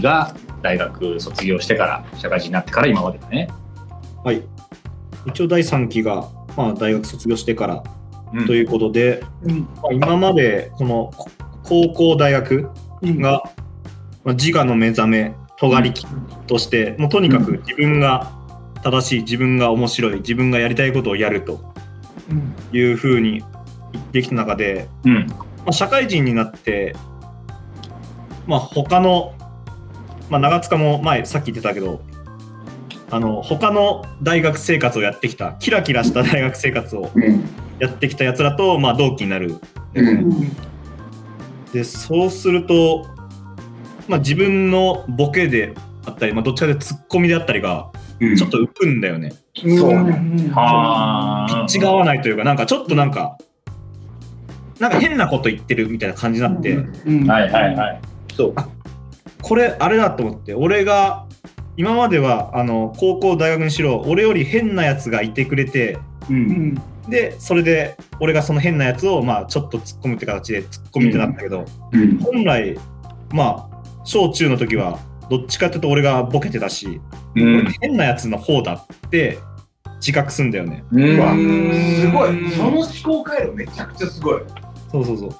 期が大学卒業してから、社会人になってから今までだね。はい。一応第3期が、まあ、大学卒業してからうんということで、まあ、今までこのこ高校大学が、まあ、自我の目覚め尖り期として、もうとにかく自分が正しい自分が面白い自分がやりたいことをやるというふうに言ってきた中で、うん。まあ、社会人になって、まあ、他の、まあ、長塚も前さっき言ってたけどあの他の大学生活をやってきたキラキラした大学生活をうん。やってきたやつらと、まあ、同期になる、うん。でそうすると、まあ、自分のボケであったり、まあ、どっちかでツッコミであったりがうん。ちょっと浮くんだよね、そう。ね。はあ。違わないというかなんかちょっとなんかなんか変なこと言ってるみたいな感じになって、はいはいはい。そうこれあれだと思って俺が今まではあの高校大学にしろ俺より変なやつがいてくれてうん。でそれで俺がその変なやつをまあちょっと突っ込むって形で突っ込みってなったけど、うん。本来まあ小中の時はどっちかっていうと俺がボケてたし、うん。俺変なやつの方だって自覚すんだよね。うん。うわすごい。その思考回路めちゃくちゃすごい。そうそうそう。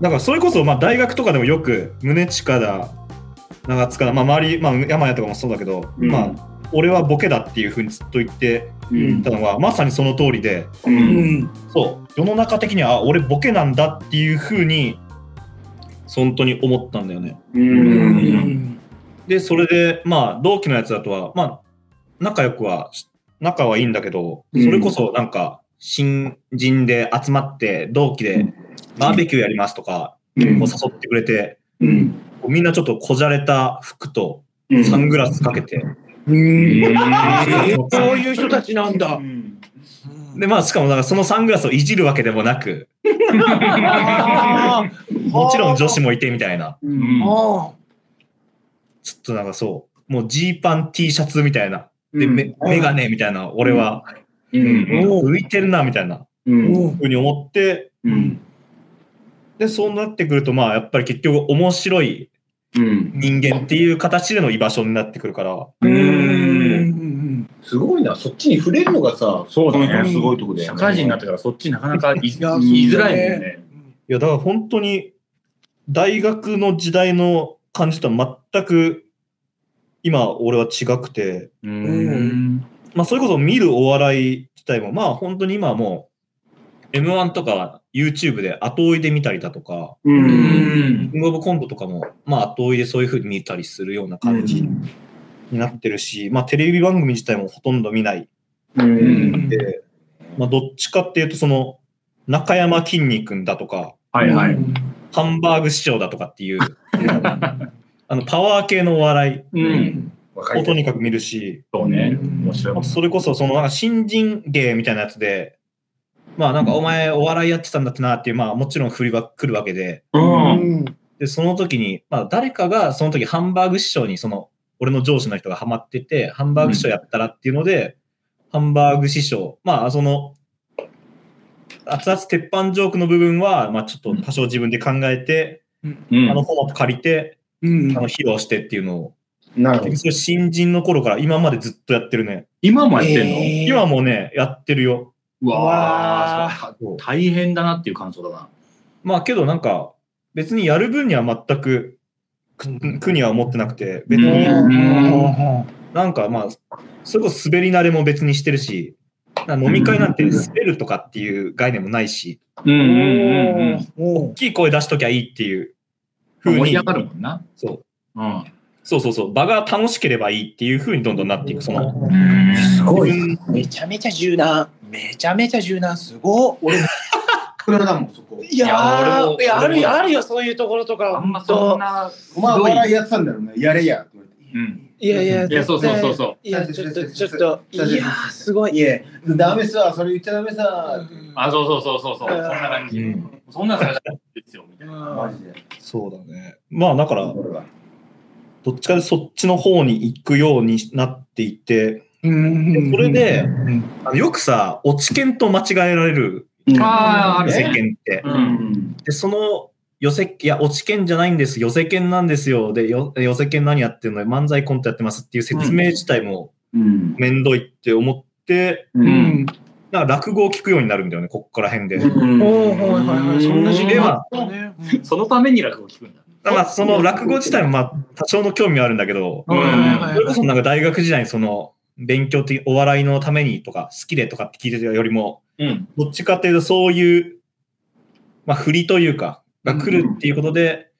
だからそれこそまあ大学とかでもよく宗近だ長塚だ、まあ、周り、まあ、山谷とかもそうだけど、うん。まあ俺はボケだっていうふうにずっと言ってうん。たのがまさにその通りでうん。そう。世の中的にはあ俺ボケなんだっていうふうに本当に思ったんだよね。うん。でそれでまあ同期のやつだとはまあ仲良くは仲はいいんだけどそれこそなんか新人で集まって同期でバーベキューやりますとかうん。こう誘ってくれてうんみんなちょっとこじゃれた服とうん。サングラスかけて。そういう人たちなんだ。でまあしかもなんかそのサングラスをいじるわけでもなく。もちろん女子もいてみたいな。うん。あちょっとなんかそう。もうジーパン T シャツみたいな。でうん。メメガネみたいな。俺は。うん。浮いてるなみたいな。ふうに思って。うん。でそうなってくるとまあやっぱり結局面白いうん人間っていう形での居場所になってくるから。ううん。んすごいな。そっちに触れるのがさ、そうだね。すごいとこだよね。社会人になってからそっちなかなか言いいや言いづらいもんね。いやだから本当に大学の時代の感じとは全く今俺は違くて。うん。まあそれこそ見るお笑い自体もまあ本当に今はもう M1 とか YouTube で後追いで見たりだとか、う。うんんキングオブコントとかもまあ後追いでそういう風に見たりするような感じになってるし、まあテレビ番組自体もほとんど見ないうん。で、まあどっちかっていうとその中山きんに君だとか、はいはい。ハンバーグ師匠だとかっていう、あのパワー系のお笑う。うんをとにかく見るし、そうね。面白い。それこそそのなんか新人芸みたいなやつで、まあなんかお前お笑いやってたんだってなっていう、まあもちろん振りは来るわけで、うん。で、その時に、まあ誰かがその時ハンバーグ師匠にその、俺の上司の人がハマってて、ハンバーグ師匠やったらっていうので、ハンバーグ師匠、まあその、熱々鉄板ジョークの部分は、まあちょっと多少自分で考えて、うんあのフォーマット借りて、うんあの披露してっていうのを、なるほど。新人の頃から今までずっとやってるね。今もやってんの？えー今もね、やってるよ。うわわーそう大変だなっていう感想だな。まあけどなんか、別にやる分には全く苦苦には思ってなくて、別にうんなんかまあ、それこそ滑り慣れも別にしてるし、飲み会なんて滑るとかっていう概念もないし、大きい声出しときゃいいっていう風に盛り上がるもんな。そううん。そうそうそう、場が楽しければいいっていう風にどんどんなっていく。その、すごい。めちゃめちゃ柔軟。めちゃめちゃ柔軟。すごい。俺、黒だもん、そこ。いやいや俺もー、いやあるよ、あるよ、そういうところとか。あんまそんな、お前お笑いやってたんだろうね。やれや。って言われてうん。いやいや、いやそうそうそうそういや、ちょっと、ちょっと、いやー、すごい。いえ、ダメさ、それ言っちゃダメさ。あ、そうそうそうそうそう。そんな感じ。うんそんな感じですよ、みたいな。マジで。そうだね。まあだから、俺は。どっちかでそっちの方に行くようになっていて、うんそれで、あのよくさ、落ち券と間違えられるあーある世ね間って。で、その寄せ、いや、落ち券じゃないんです、寄せ券なんですよ。で、よ寄せ券何やってるの漫才コントやってますっていう説明自体もうん。めんどいって思って、う。うんん。なんか落語を聞くようになるんだよね、こっから辺で。うんおおはいはいはい。そんな時期では。そのために落語を聞くんだ。まあ、その落語自体もまあ、多少の興味はあるんだけど、それこそなんか大学時代にその、勉強的、お笑いのためにとか、好きでとかって聞いてたよりも、うん。どっちかっていうとそういう、まあ、振りというか、が来るっていうことで、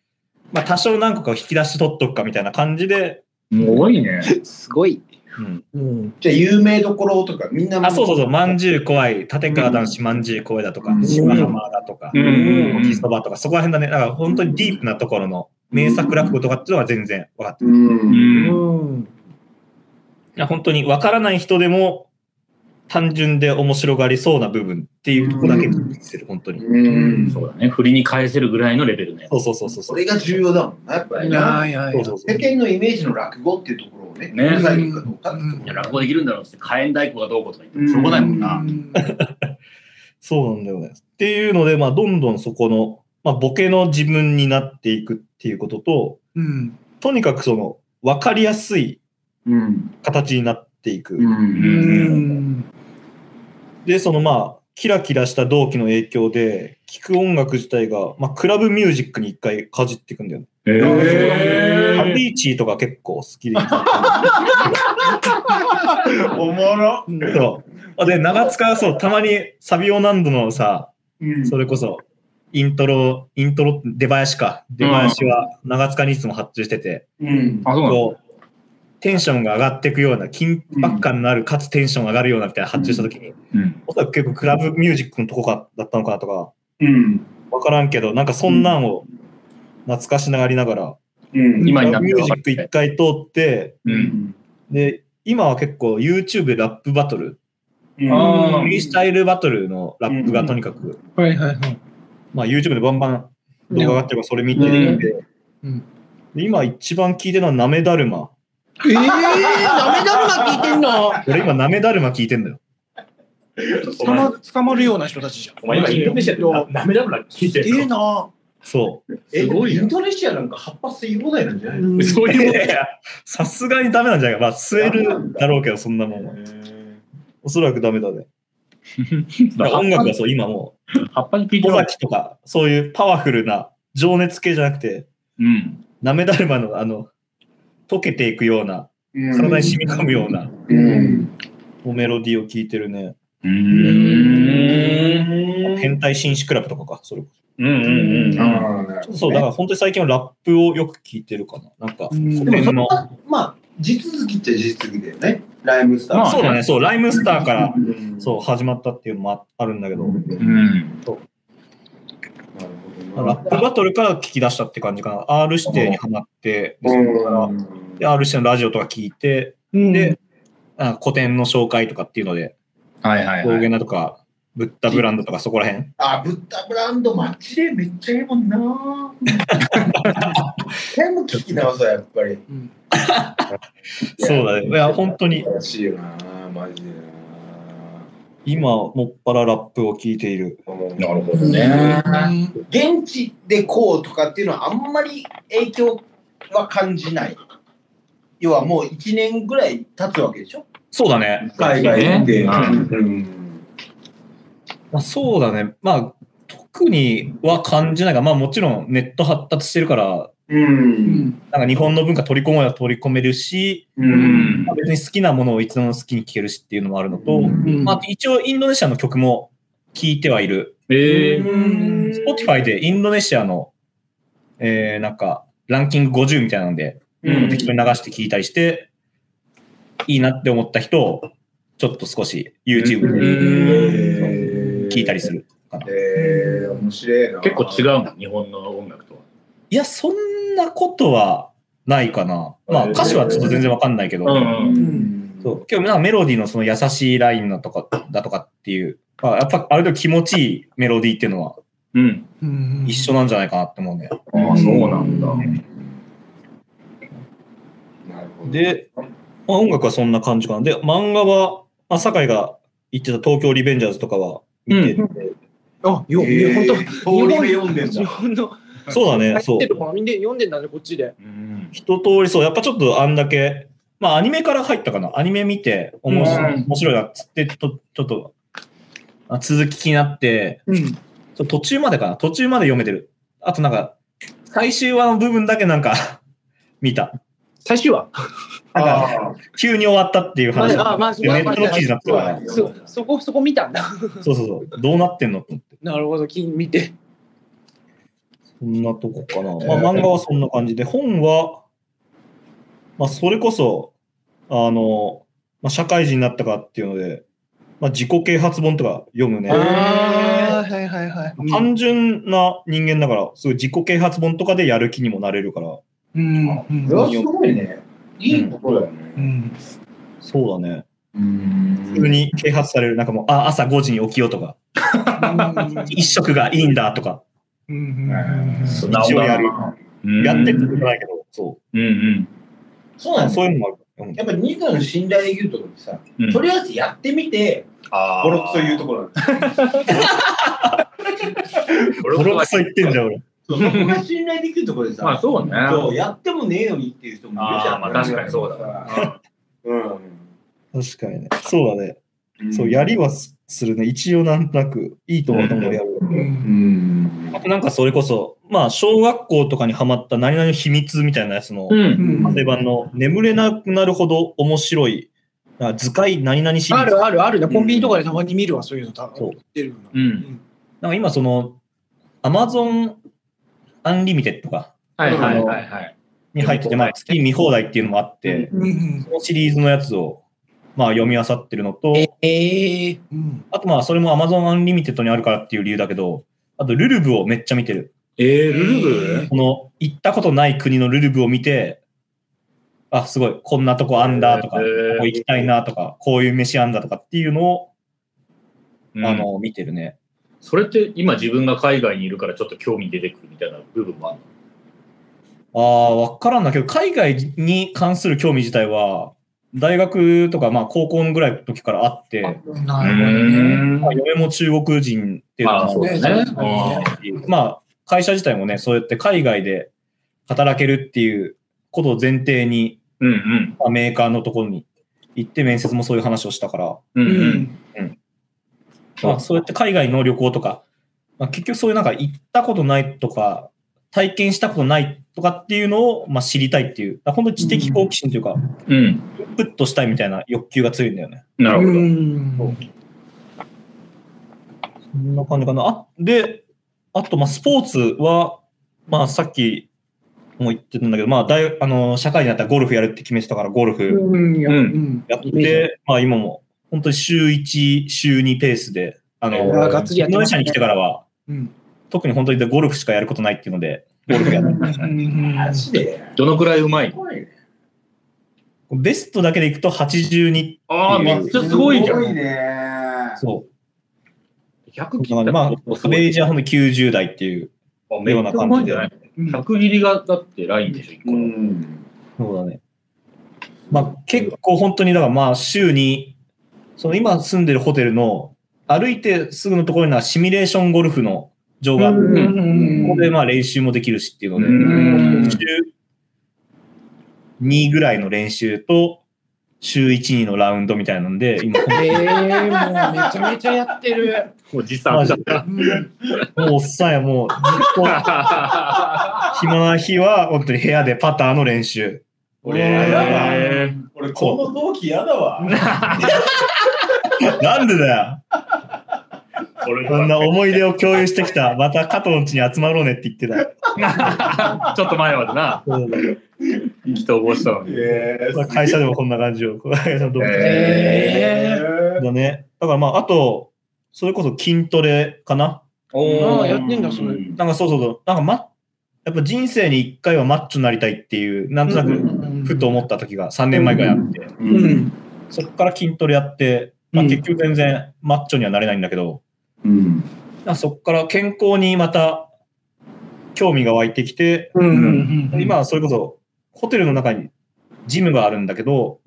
まあ、多少何個かを引き出し取っとくかみたいな感じで、すごいね。すごい。うん、うん。じゃあ、有名どころとか、みんなもあ、そうそうそう、まんじゅう怖い、立川男子まんじゅう怖いだとかう、ん島浜だとか、うん沖そばとか、そこら辺だね。だから本当にディープなところの名作落語とかっていうのは全然分かってる。うん。や本当に分からない人でも単純で面白がりそうな部分っていうところだけ聞いてる、本当に。うん。そうだね。振りに返せるぐらいのレベルね。そうそうそうそうそ。れが重要だもんな、やっぱりな。世間のイメージの落語っていうところをね、ね許されるかどうかいや、落語できるんだろうって、火炎太鼓がどうこうとか言ってもしょうがないもんな。そうなんだよね。っていうので、まあ、どんどんそこの、まあ、ボケの自分になっていくっていうことと、うん。とにかくその、分かりやすいうん。形になっていく。で、そのまあ、キラキラした同期の影響で、聴く音楽自体が、まあ、クラブミュージックに一回かじっていくんだよね。へハビーチーとか結構好きでおもろ。る。そう。で、長塚はそう、たまにサビオナンドのさ、うんそれこそ、イントロ、イントロ、出囃子か。出囃子は長塚にいつも発注してて、うん。あ、そうなんだ。こう、テンションが上がっていくような、緊迫感のある、かつテンション上がるようなみたいな発注したときに、うん。おそらく結構クラブミュージックのとこかだったのかなとか、うん。わからんけど、なんかそんなんを懐かしながりながら、うん。今になってミュージック一回通って、うん。で、今は結構 YouTube でラップバトル、フリースタイルバトルのラップがとにかく、はいはいはい。まあ YouTube でバンバン動画があってるからそれ見てて、うんうんで今一番聞いてるのはなめだるま。ええー、ダメだるま聞いてんの？俺今なめだるま聞いてんだよ。捕ま捕まるような人たちじゃん。お前今インドネシアでダメだろな聞いてええな。そう。え、すごいなインドネシアなんか葉っぱ吸い放題なんじゃないうんそういういやいやさすがにダメなんじゃない？か。まあ吸えるだろうけど、そんなもんは。おそらくダメだね。音楽はそう、今も葉っぱに聞いてる。崎とか、そういうパワフルな情熱系じゃなくて、うん。なめだるまのあの、溶けていくような、うん体に染み込むようなうん。メロディーを聴いてるね。うーん。変態紳士クラブとかか、それこうんうんうん。あそ。そう、だから本当に最近はラップをよく聴いてるかな。なんか、うんその辺の、まあ、地続きっちゃ地続きだよね。ライムスター。まあそうだね、そう、ライムスターから、うんそう、始まったっていうのもああるんだけど、うんうん。ラップバトルから聞き出したって感じかな。R 指定にハマって、でそこからうんで R 指定のラジオとか聞いて、で、あ古典の紹介とかっていうので、はいはいはい。道玄だとか、ブッダブランドとかそこら辺。あ、ブッダブランド、マッチでめっちゃええもんな。全部聞き直そう、やっぱり。そうだね。いや、本当にらしいよな、マジで今、もっぱらラップを聞いている。な。なるほどね。現地でこうとかっていうのはあんまり影響は感じない。要はもう1年ぐらい経つわけでしょ？そうだね。海外行って。うんうんまあ、そうだね。まあ、特には感じないが、まあもちろんネット発達してるから、うん。なんか日本の文化取り込もうや取り込めるし、う。うんんまあ、別に好きなものをいつでも好きに聴けるしっていうのもあるのと、うんまあ一応インドネシアの曲も聴いてはいる。ええ。うん。Spotify でインドネシアの、えー、なんかランキング50みたいなので、うん適当に流して聴いたりして、いいなって思った人を、ちょっと少し YouTube で聴いたりするかな。えー、面白いな。結構違うの、日本の音楽とは。いや、そんなことはないかな。まあ歌詞はちょっと全然わかんないけど、うんうん。そう今日なんかメロディーのその優しいラインだとかだとかっていう、まあ、やっぱある程度気持ちいいメロディーっていうのはうん。一緒なんじゃないかなって思うね。ああ、そうなんだ。で、まあ、音楽はそんな感じかな。で、漫画は、まあ、酒井が言ってた東京リベンジャーズとかは見てて、あ、よ、えー本当。通り目読んでんだ日本のそうだね、そう入って。るからみんな読んでんだね、こっちで。うん。一通りそう、やっぱちょっとあんだけ、まあアニメから入ったかな。アニメ見て面白い,、うん面白いなっつって、とちょっとあ続き気になって、うん。途中までかな。途中まで読めてる。あとなんか、最終話の部分だけなんか 見た。最終話。なんか、あ急に終わったっていう話。まあまあでネットの記事になってたそ、そこ、そこ見たんだ。そうそうそう。どうなってんのと思って。なるほど、き見て。そんなとこかな。まあ漫画はそんな感じで、本は、まあそれこそ、あの、まあ社会人になったかっていうので、まあ自己啓発本とか読むね。ああ、はいはいはい。単純な人間だから、すごい自己啓発本とかでやる気にもなれるから、うん。すごいね。いいところだよね。うん。そうだね。うん普通に啓発される。なんかもう、あ、朝5時に起きようとか、一食がいいんだとか、うん。そん一応やるうんやってってことないけど、そうんうん。う。そうなんだそういうのもある。うんやっぱニカの信頼できるところってさ、うんとりあえずやってみて、あボロクソ言うところなんです ボロクソ言ってんじゃん、俺。そこ が信頼できるところでさ、まあそうね。そうやってもねえのにっていう人もいるじゃん。まあ確かにそうだ。うん。確かにね。そうだね。そう、やりはすするね。一応なんとなく、いいと思うとやる。うん。あとなんかそれこそ、まあ、小学校とかにハマった何々の秘密みたいなやつの、うん。定番の眠れなくなるほど面白い、図解何々シリーズ。あるあるあるね。コンビニとかでたまに見るわ、そういうの。たそう出るよう。な。うんん。なんか今その、 Amazon Unlimited かはいはいはいはい。に入ってて、まあ、読み放題っていうのもあって、うん。そのシリーズのやつを、まあ、読み漁ってるのと、ええ。うん。あとまあ、それも Amazon アンリミテッドにあるからっていう理由だけど、あと、ルルブをめっちゃ見てる。えー、ルルブ？この、行ったことない国のルルブを見て、あ、すごい、こんなとこあんだとか、へーここ行きたいなとか、こういう飯あんだとかっていうのを、うんあの、見てるね。それって今自分が海外にいるからちょっと興味出てくるみたいな部分もあるああ、わからんだけど、海外に関する興味自体は、大学とか、まあ、高校のぐらいの時からあって、なるほどね。まあ、嫁も中国人っていうのまあもそうだね。ねまあ、会社自体もね、そうやって海外で働けるっていうことを前提に、うんうん。まあ、メーカーのところに行って面接もそういう話をしたから、うんううん。ん。まあ、そうやって海外の旅行とか、まあ、結局そういうなんか行ったことないとか、体験したことないとかっていうのを、まあ、知りたいっていう、本当に知的好奇心というか、うん。インプットしたいみたいな欲求が強いんだよね。なるほど。うん。そんな感じかな。あ、で、あと、まあ、スポーツは、まあ、さっきも言ってたんだけど、まあ、大あの、社会になったらゴルフやるって決めてたから、ゴルフうん。いやうん。やって、まあ、今も、本当に週1、週2ペースで、あの、えーがっつりに来てからは、うん。特に本当にゴルフしかやることないっていうので、ゴルフやる。マジで？どのくらいうまい。ベストだけでいくと82、ああ、めっちゃすごいじゃん。すごいね。そう。100そんな感じまあ、アベレージはほんと90代っていう、あめっちゃうまいんじゃない？うん ?100 切りがだってラインでしょ、1個の。ん。そうだね。まあ結構本当に、だからまあ週に、その今住んでるホテルの歩いてすぐのところにはシミュレーションゴルフの場があって、うんここでまあ練習もできるしっていうので、うん週2ぐらいの練習と、週1、2のラウンドみたいなんで、今、ええ、もうめちゃめちゃやってる。もう時差あっちゃった。うんもうおっさんや、もうずっと 暇な日は本当に部屋でパターの練習。俺、えやだわ。ー俺、この同期やだわ。なんでだよ俺こんな思い出を共有してきた。また加藤ん家に集まろうねって言ってた。ちょっと前までな、意気投合したのに。えまあ会社でもこんな感じを。会社の同期ええだね。だからまあ、あと、それこそ筋トレかな。ああやってんだそれなんかそうそうそう。なんかま、やっぱ人生に一回はマッチョになりたいっていう、なんとなく、ふと思った時が3年前ぐらいあって。そこから筋トレやって、まあ、うん結局全然マッチョにはなれないんだけど、うん。そこから健康にまた興味が湧いてきて、うん。今はそれこそホテルの中にジムがあるんだけど。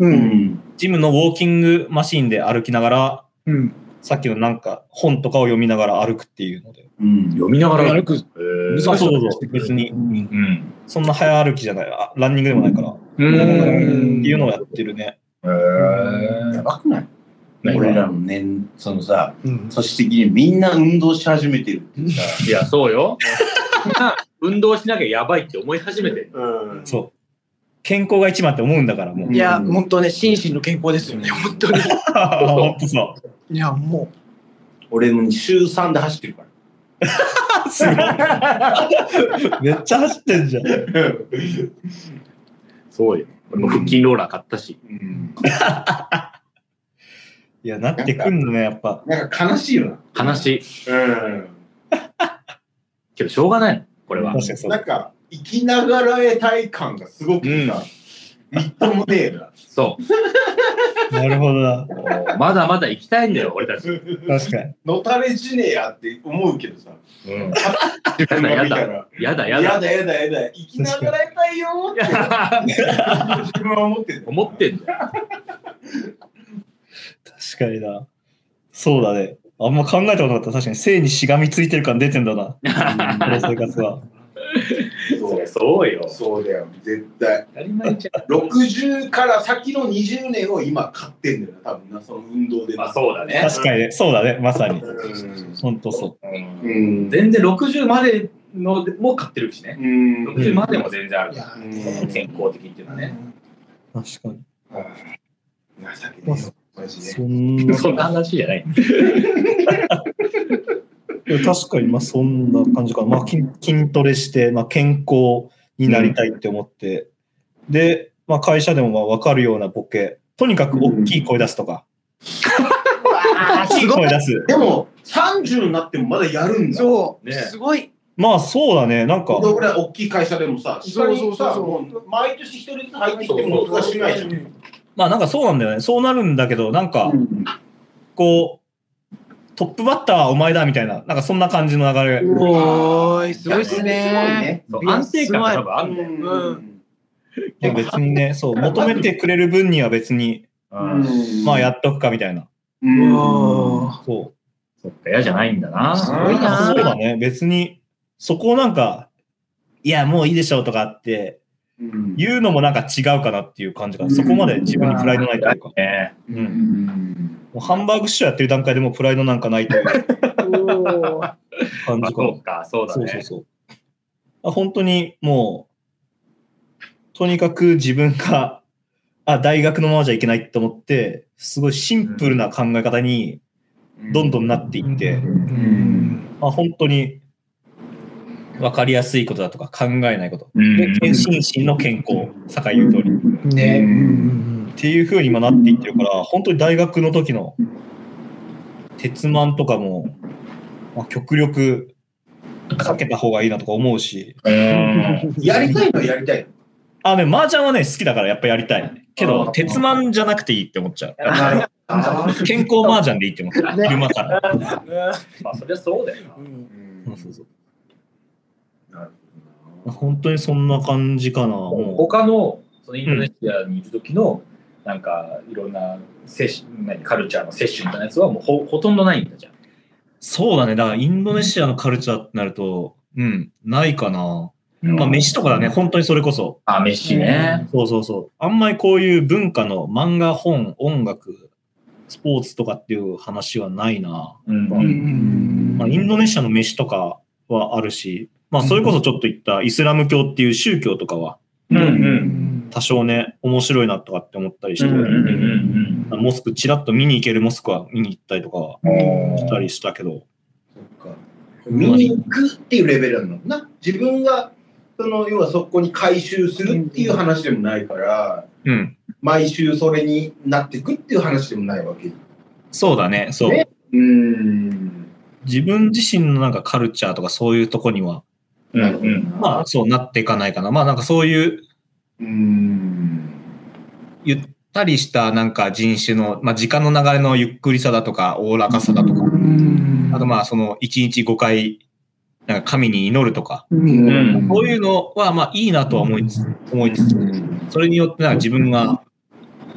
ジムのウォーキングマシンで歩きながら、うん。さっきのなんか本とかを読みながら歩くっていうので。うん。読みながら。歩く。へーそうそうそう。別にう、んうん。そんな早歩きじゃない。あランニングでもないから。っうんていうのをやってるね。へーやばくない？俺らの年、そのさ、うん組織的にみんな運動し始めてるってさ。いや、そうよ。運動しなきゃやばいって思い始めてる。うん。そう。健康が一番って思うんだから、もう。いや、本当ね、心身の健康ですよね、本当に。ほんとそいや、も俺も週3で走ってるから。う。すごい。めっちゃ走ってんじゃん。そうよ。俺も腹筋ローラー買ったし。うん いや、なってくんのね、やっぱ。なんか悲しいよ悲しい。な。うん。けど、しょうがないの。これは。確かにそう。なんか、生きながらえたい感がすごくさ、みっともねえな。そ なるほどな。う。まだまだ行きたいんだよ、俺たち。確かに。のたれ死ねえやって思うけどさ。うん。自分が見たやだら。やだ、やだやだ。やだやだ。生きながらえたいよーって 自分は思ってる。思ってんだよ。確かにな。そうだね。あんま考えたことなかった。確かに性にしがみついてる感出てんだな。この生活は。そうよ。そうだよ、絶対。当たり前じゃ60から先の20年を今買ってんだよな、多分な、その運動で。まあ、そうだね。確かにね。そうだね。まさに。うんほんとそうんうん。全然60までのも買ってるしね。うん。60までも全然あう。る健康的っていうのはね。う。確かに。情けねえよ、マジで。そんな。そんな話じゃない。確かに、まあそんな感じかな。まあ筋筋トレして、まあ健康になりたいって思って。で、まあ会社でもまあ分かるようなボケ。とにかく大きい声出すとか。大きい声出す。でも、30になってもまだやるんだ。そう、ねすごい。まあそうだね。なんか。俺ら大きい会社でもさ、下にさ、そうそうそうそうもう毎年一人ずつ入ってきても難しくないじゃん。まあなんかそうなんだよね。そうなるんだけど、なんか、こう、トップバッターはお前だみたいな、なんかそんな感じの流れ。おーい、すごいっすすごいね。ね。そう安定感が多分あるんだよ。うんでも別にね、そう、求めてくれる分には別に、うんまあやっとくかみたいな。うんおーそそっか、嫌じゃないんだな。すごいなそうだね。別に、そこをなんか、いや、もういいでしょうとかってうん言うのもなんか違うかなっていう感じかな。そこまで自分にプライドないというか。ねう。うんんもうハンバーグ師匠やってる段階でもうプライドなんかないという感じそう。か、そうだね。そうそうそう。あ本当にもう、とにかく自分が、あ、大学のままじゃいけないって思って、すごいシンプルな考え方にどんどんなっていって、うんまあ、本当に分かりやすいことだとか考えないこと。うんで、健心身の健康、坂井言う通り。っね。うんうんていう風に今なっていってるから、本当に大学の時の鉄マンとかも、まあ、極力避けた方がいいなとか思うし、うんやりたいのはやりたい。あ、ね、麻雀はね、好きだからやっぱやりたい。けあど、ー鉄マンじゃなくていいって思っちゃう。健康麻雀でいいって思っちゃう。昼間から。まあ、そりゃそうだよな。そうそうそう本当にそんな感じかな。もうも他のそのインドネシアにいる時の、なんかいろんな摂取何カルチャーの摂取みたいなやつはもうほほとんどないんだじゃん。うそうだね。だからインドネシアのカルチャーってなると、うん、ないかな。まあ、飯とかだね、本当にそれこそ。あ、飯ね。そうそうそう。あんまりこういう文化の漫画、本、音楽、スポーツとかっていう話はないな。うんうんうんまあ、インドネシアの飯とかはあるし、まあ、それこそちょっと言ったイスラム教っていう宗教とかはうんう。うんん多少ね、面白いなとかって思ったりして、モスク、チラッと見に行けるモスクは見に行ったりとかしたりしたけど、そっか。見に行くっていうレベルなんだもんな？自分が、その、要はそこに回収するっていう話でもないから、うん。毎週それになっていくっていう話でもないわけ。そうだね、そう。ねうん。自分自身のなんかカルチャーとかそういうとこには、うんうんまあそうなっていかないかな。まあなんかそういううん。ゆったりしたなんか人種の、まあ時間の流れのゆっくりさだとか、おおらかさだとか、うんあとまあその1日5回、なんか神に祈るとか、うんうんそういうのはまあいいなとは思いつつ、思いつつ、それによってなんか自分が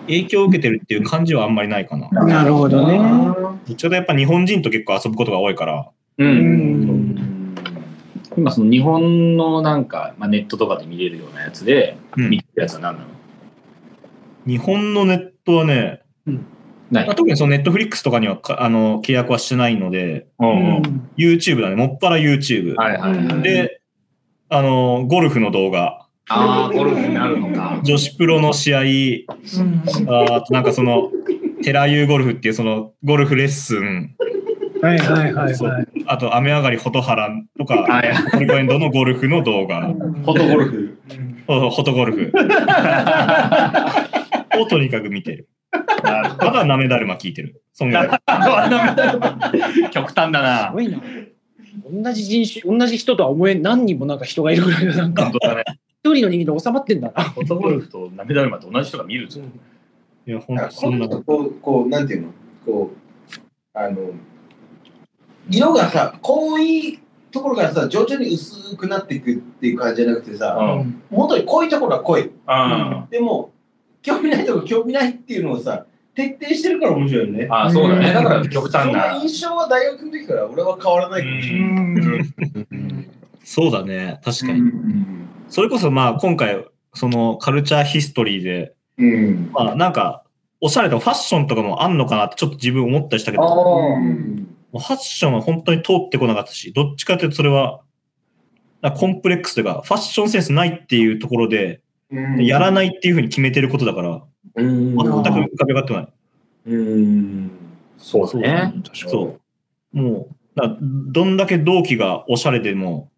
影響を受けてるっていう感じはあんまりないかな。なるほどね。ちかというとやっぱ日本人と結構遊ぶことが多いから、う。うんん。今その日本のなんか、まあ、ネットとかで見れるようなやつで、うん。見てるやつは何なの？日本のネットはね、ない。まあ、特にそのネットフリックスとかにはかあの契約はしてないので、ううん。ん。YouTube だね、もっぱら YouTube。はいはいはい。で、あの、ゴルフの動画、ああ、ゴルフになるのか。女子プロの試合、ああとなんかその、テラユーゴルフっていうそのゴルフレッスン、はいはいはいはい。あと雨上がりフォトハラとか、はいトリコエンドのゴルフの動画、フォトゴルフ。フォトゴルフをとにかく見てる。ただ、なめだるま聞いてる。そんぐらい。ど。極端だすな。ごいな。同じ人種、同じ人とは思えん何人もなんか人がいるぐらいのなんか本、当だね。一人の人間で収まってんだな。フォトゴルフとナメダルマと同じ人が見るんですよ。いや、ほんなんかとそんな。こう、こう、なんていうの？こう、あの、色がさ、濃いところからさ、徐々に薄くなっていくっていう感じじゃなくてさ、うん。本当に濃いところは濃い。あでも、興味ないところ興味ないっていうのをさ、徹底してるから面白いよね。あ、そうだね。だから極その端な。印象は大学の時から俺は変わらないかもしれない。そうだね。確かに。うんそれこそまあ今回、そのカルチャーヒストリーで、うん。まあなんか、おしゃれとかファッションとかもあんのかなってちょっと自分思ったりしたけど、ファッションは本当に通ってこなかったし、どっちかというとそれは、コンプレックスというか、ファッションセンスないっていうところで、うんやらないっていうふうに決めてることだから、うん全く浮かび上がってこない。うん。そうだね。そう。もう、だどんだけ同期がおしゃれでも、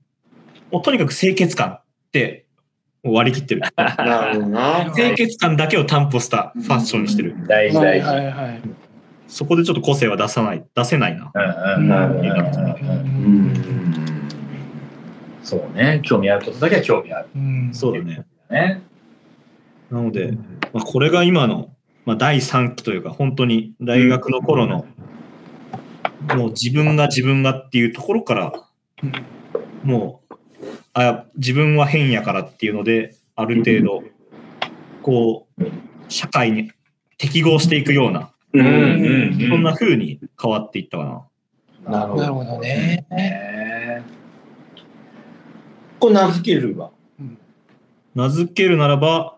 もうとにかく清潔感って割り切ってる。なるほどな。清潔感だけを担保したファッションにしてる。大事はい大事。はいはい。そこでちょっと個性は出さない、出せないな。そうね。興味あることだけは興味ある。うんそうだね。ね。なので、まあ、これが今の、まあ、第3期というか、本当に大学の頃の、もう自分が自分がっていうところから、もう、あ、自分は変やからっていうので、ある程度、こう、社会に適合していくような、う。うんんそんな風に変わっていったかな。なるほど。ね。ねこれ名付けるわ。名付けるならば、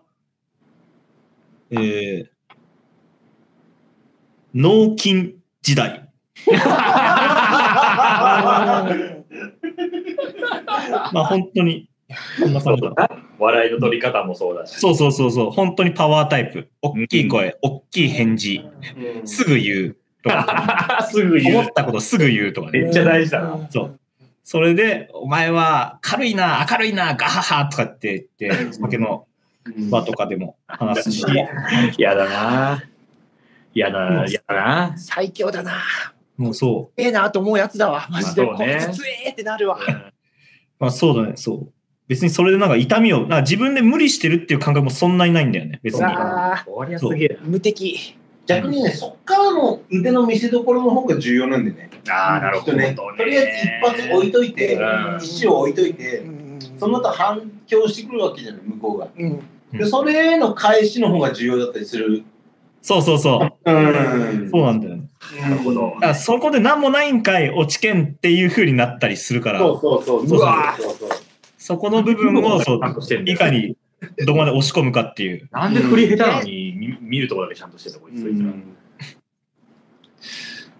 えー、脳筋時代。まあ本当に。笑いの取り方もそうだし。そうそうそうそう、本当にパワータイプ。大きい声、大きい返事、すぐ言うとか、すぐ言う。思ったことすぐ言うとかね。めっちゃ大事だな。そう。それで、お前は軽いな、明るいな、ガハハとかって言って、酒の場とかでも話すし、嫌だな。嫌だ、嫌だな。最強だな。もうそう。ええなと思うやつだわ。マジで。まあそうねこいつ強えってなるわ。まあそうだね、そう。別にそれでなんか痛みを、な自分で無理してるっていう感覚もそんなにないんだよね、別に。ああ、終わりやすげえ無敵。逆にね、そっからの腕の見せ所の方が重要なんでね。な。ああ、なるほどね。とね。とりあえず一発置いといて、うん石を置いといてう、んその後反響してくるわけじゃない、向こうが。うん。で、それへの返しの方が重要だったりする。そうそうそう。うんそうなんだよね。なるほどそこで何もないんかい、落ちけんっていう風になったりするから、そうそうそう。うわそこの部分をそういかにどこまで押し込むかっていう。なんで振り下手なのに見見るところだけちゃんとしてたこいつそいつら。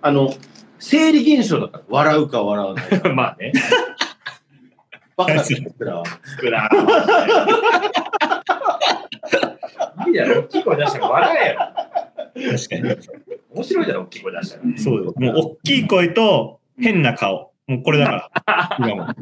あの、生理現象だから、笑うか笑わないか。まあね。バカだったら。つくな。いいだろ、大きい声出したら笑えよ。確かに。面白いだろ、大きい声出したら。そうよ。もう大きい声と変な顔。もうこれだから。今も。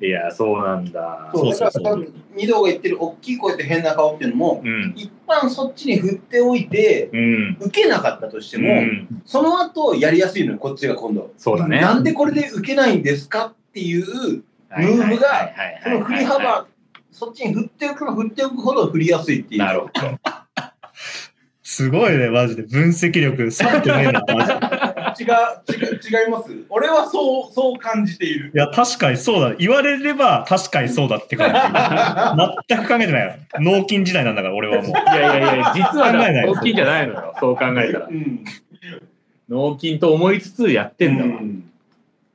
いや、そうなんだ。そうだから、二度が言ってる大きい声と変な顔っていうのも、うん。一旦そっちに振っておいて、うん。受けなかったとしても、うんその後やりやすいのよ、こっちが今度。そうだね。なんでこれで受けないんですかっていう、ムーブがその振り幅、そっちに振っておくの振っておくほど振りやすいっていう。なるほど。すごいね、マジで。分析力、さってねえな、マジで。違う違う違います？俺はそうそう感じているいや、確かにそうだ。言われれば確かにそうだって感じ。全く考えてないよ。脳筋時代なんだから、俺はもう。いやいやいや、実は考えないです脳筋じゃないのよ。そう考えたらう。ん脳筋と思いつつやってんだわ。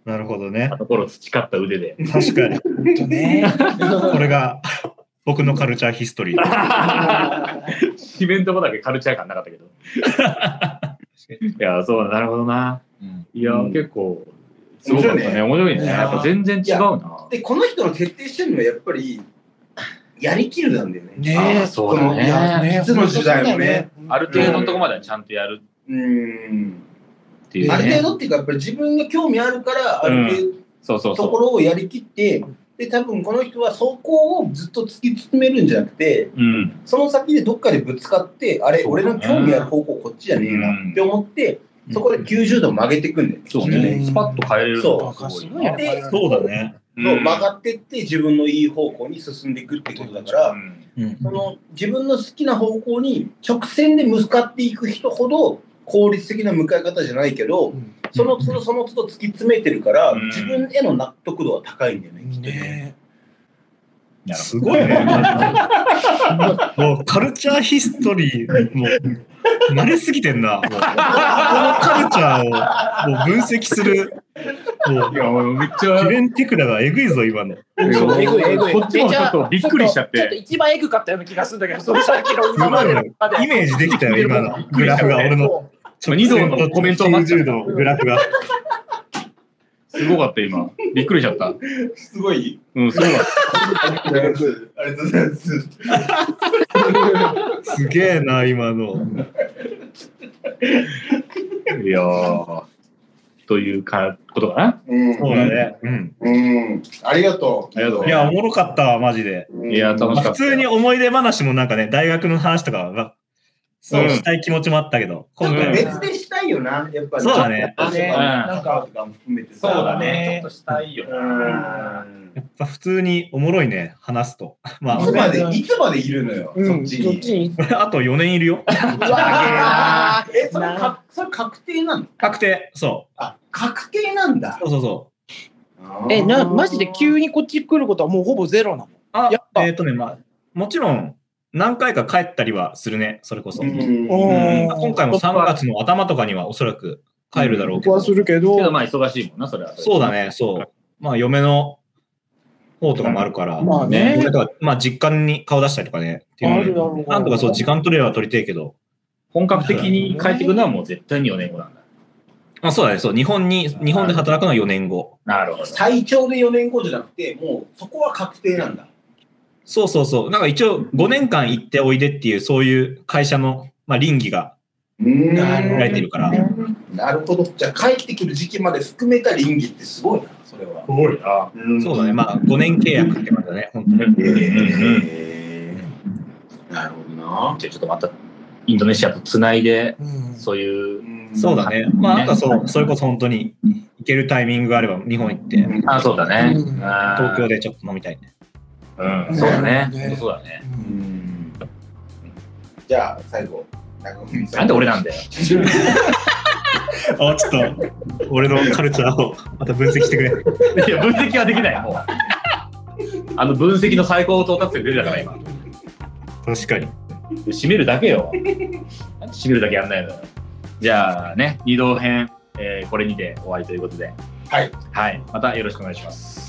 なるほどねあ。の頃培った腕で。確かに。本当ね。これが僕のカルチャーヒストリー。紙面とこだけカルチャー感なかったけど。いや、そうだ、なるほどな。いや、うん結構、すごかったね。面白いね。いややっぱ全然違うな。でこの人の徹底してるのはやっぱりやりきるなんだよねねあーそうだね。いつの時代もね。ある程度のとこまではちゃんとやるうんっていうある程ね。度っていうかやっぱり自分が興味あるからある程度そうそうそところをやりきってで多分この人はそこをずっと突き詰めるんじゃなくてう。うん。その先でどっかでぶつかってあれ俺の興味ある方向こっちじゃねえなって思ってそこで90度曲げていくんだよね。そううんね。スパッと変えれるのがすごいな。でそうだね。そう曲がってって自分のいい方向に進んでいくってことだから、うんうんその自分の好きな方向に直線で向かっていく人ほど効率的な向かい方じゃないけど、その都度その都度突き詰めてるから、うん自分への納得度は高いんだよね、きっとね。すごいね。もうカルチャーヒストリー、もう、慣れすぎてんな。このカルチャーをもう分析する、もうどい、や、もうめっちゃ。キレンテクラがえぐいぞ、今の。えぐいえぐいこっちもちょっとびっくりしちゃっちょっ。一番エグかったような気がするんだけど、そのさっきのすごいねイメージできたよ、今のグラフが。俺の二度のコメントを待っちゃ90った度のグラフが。すごかった、今。びっくりしちゃった。すごいうん、すごかった。ありがとうございます。すげえな、今の。いやー。というかことかな。うんそうだね。うん。うん。ありがとう。ありがとういや、おもろかったわ、マジで。うんいや楽しかった普通に思い出話もなんかね、大学の話とかは、そううんしたい気持ちもあったけど、今回は別でしたいよな、やっぱり。そうだねなんか、とかも含めてさそうだね。ちょっとしたいよ。やっぱ普通におもろいね、話すと。まいつまで、いつまでいるのよ、うん、そっちに。あ、あと4年いるよ。え、それか、それ確定なの？確定。そあ、確定なんだう。。そうそうそう。え、な、マジで急にこっち来ることはもうほぼゼロなの？あやっ、ぱえっ、とね、まあ、もちろん、何回か帰ったりはするね、それこそ。今回も3月の頭とかにはおそらく帰るだろうけど。僕はするけどけどまあ忙しいもんな、それは。そうだね、そう。まあ、嫁の方とかもあるから、まあねまあ、実家に顔出したりとかね、っていうのであるだろうなんとかそう、時間取れれば取りたいけど、本格的に帰ってくるのはもう絶対に4年後なんだ。あそうだね、そう、日本に、日本で働くのは4年後。なるほど。最長で4年後じゃなくて、もうそこは確定なんだ。そうそうそう。なんか一応5年間行っておいでっていう、そういう会社の、まあ、倫理がうんなるほどられてるから。なるほど。じゃあ帰ってくる時期まで含めた倫理ってすごいな、それは。すごいな。うんそうだね、まあ5年契約って感じだね、本当に。えーなるほどな。じゃあちょっとまたインドネシアとつないで、うんそういう、そうだね。まあなんかそう、それこそ本当に行けるタイミングがあれば日本行って、あ、そうだね。東京でちょっと飲みたいね。うん、そうだね。ね本当そうだね。うんじゃあ最後、中文さん。なんで俺なんだよ。あ、ちょっと、俺のカルチャーをまた分析してくれ。いや、分析はできない、もう。あの分析の最高到達点出てたから、今。確かに。締めるだけよ。なんで締めるだけやんないのよ。じゃあね、二度編、えーこれにて終わりということで。はい。はい。またよろしくお願いします。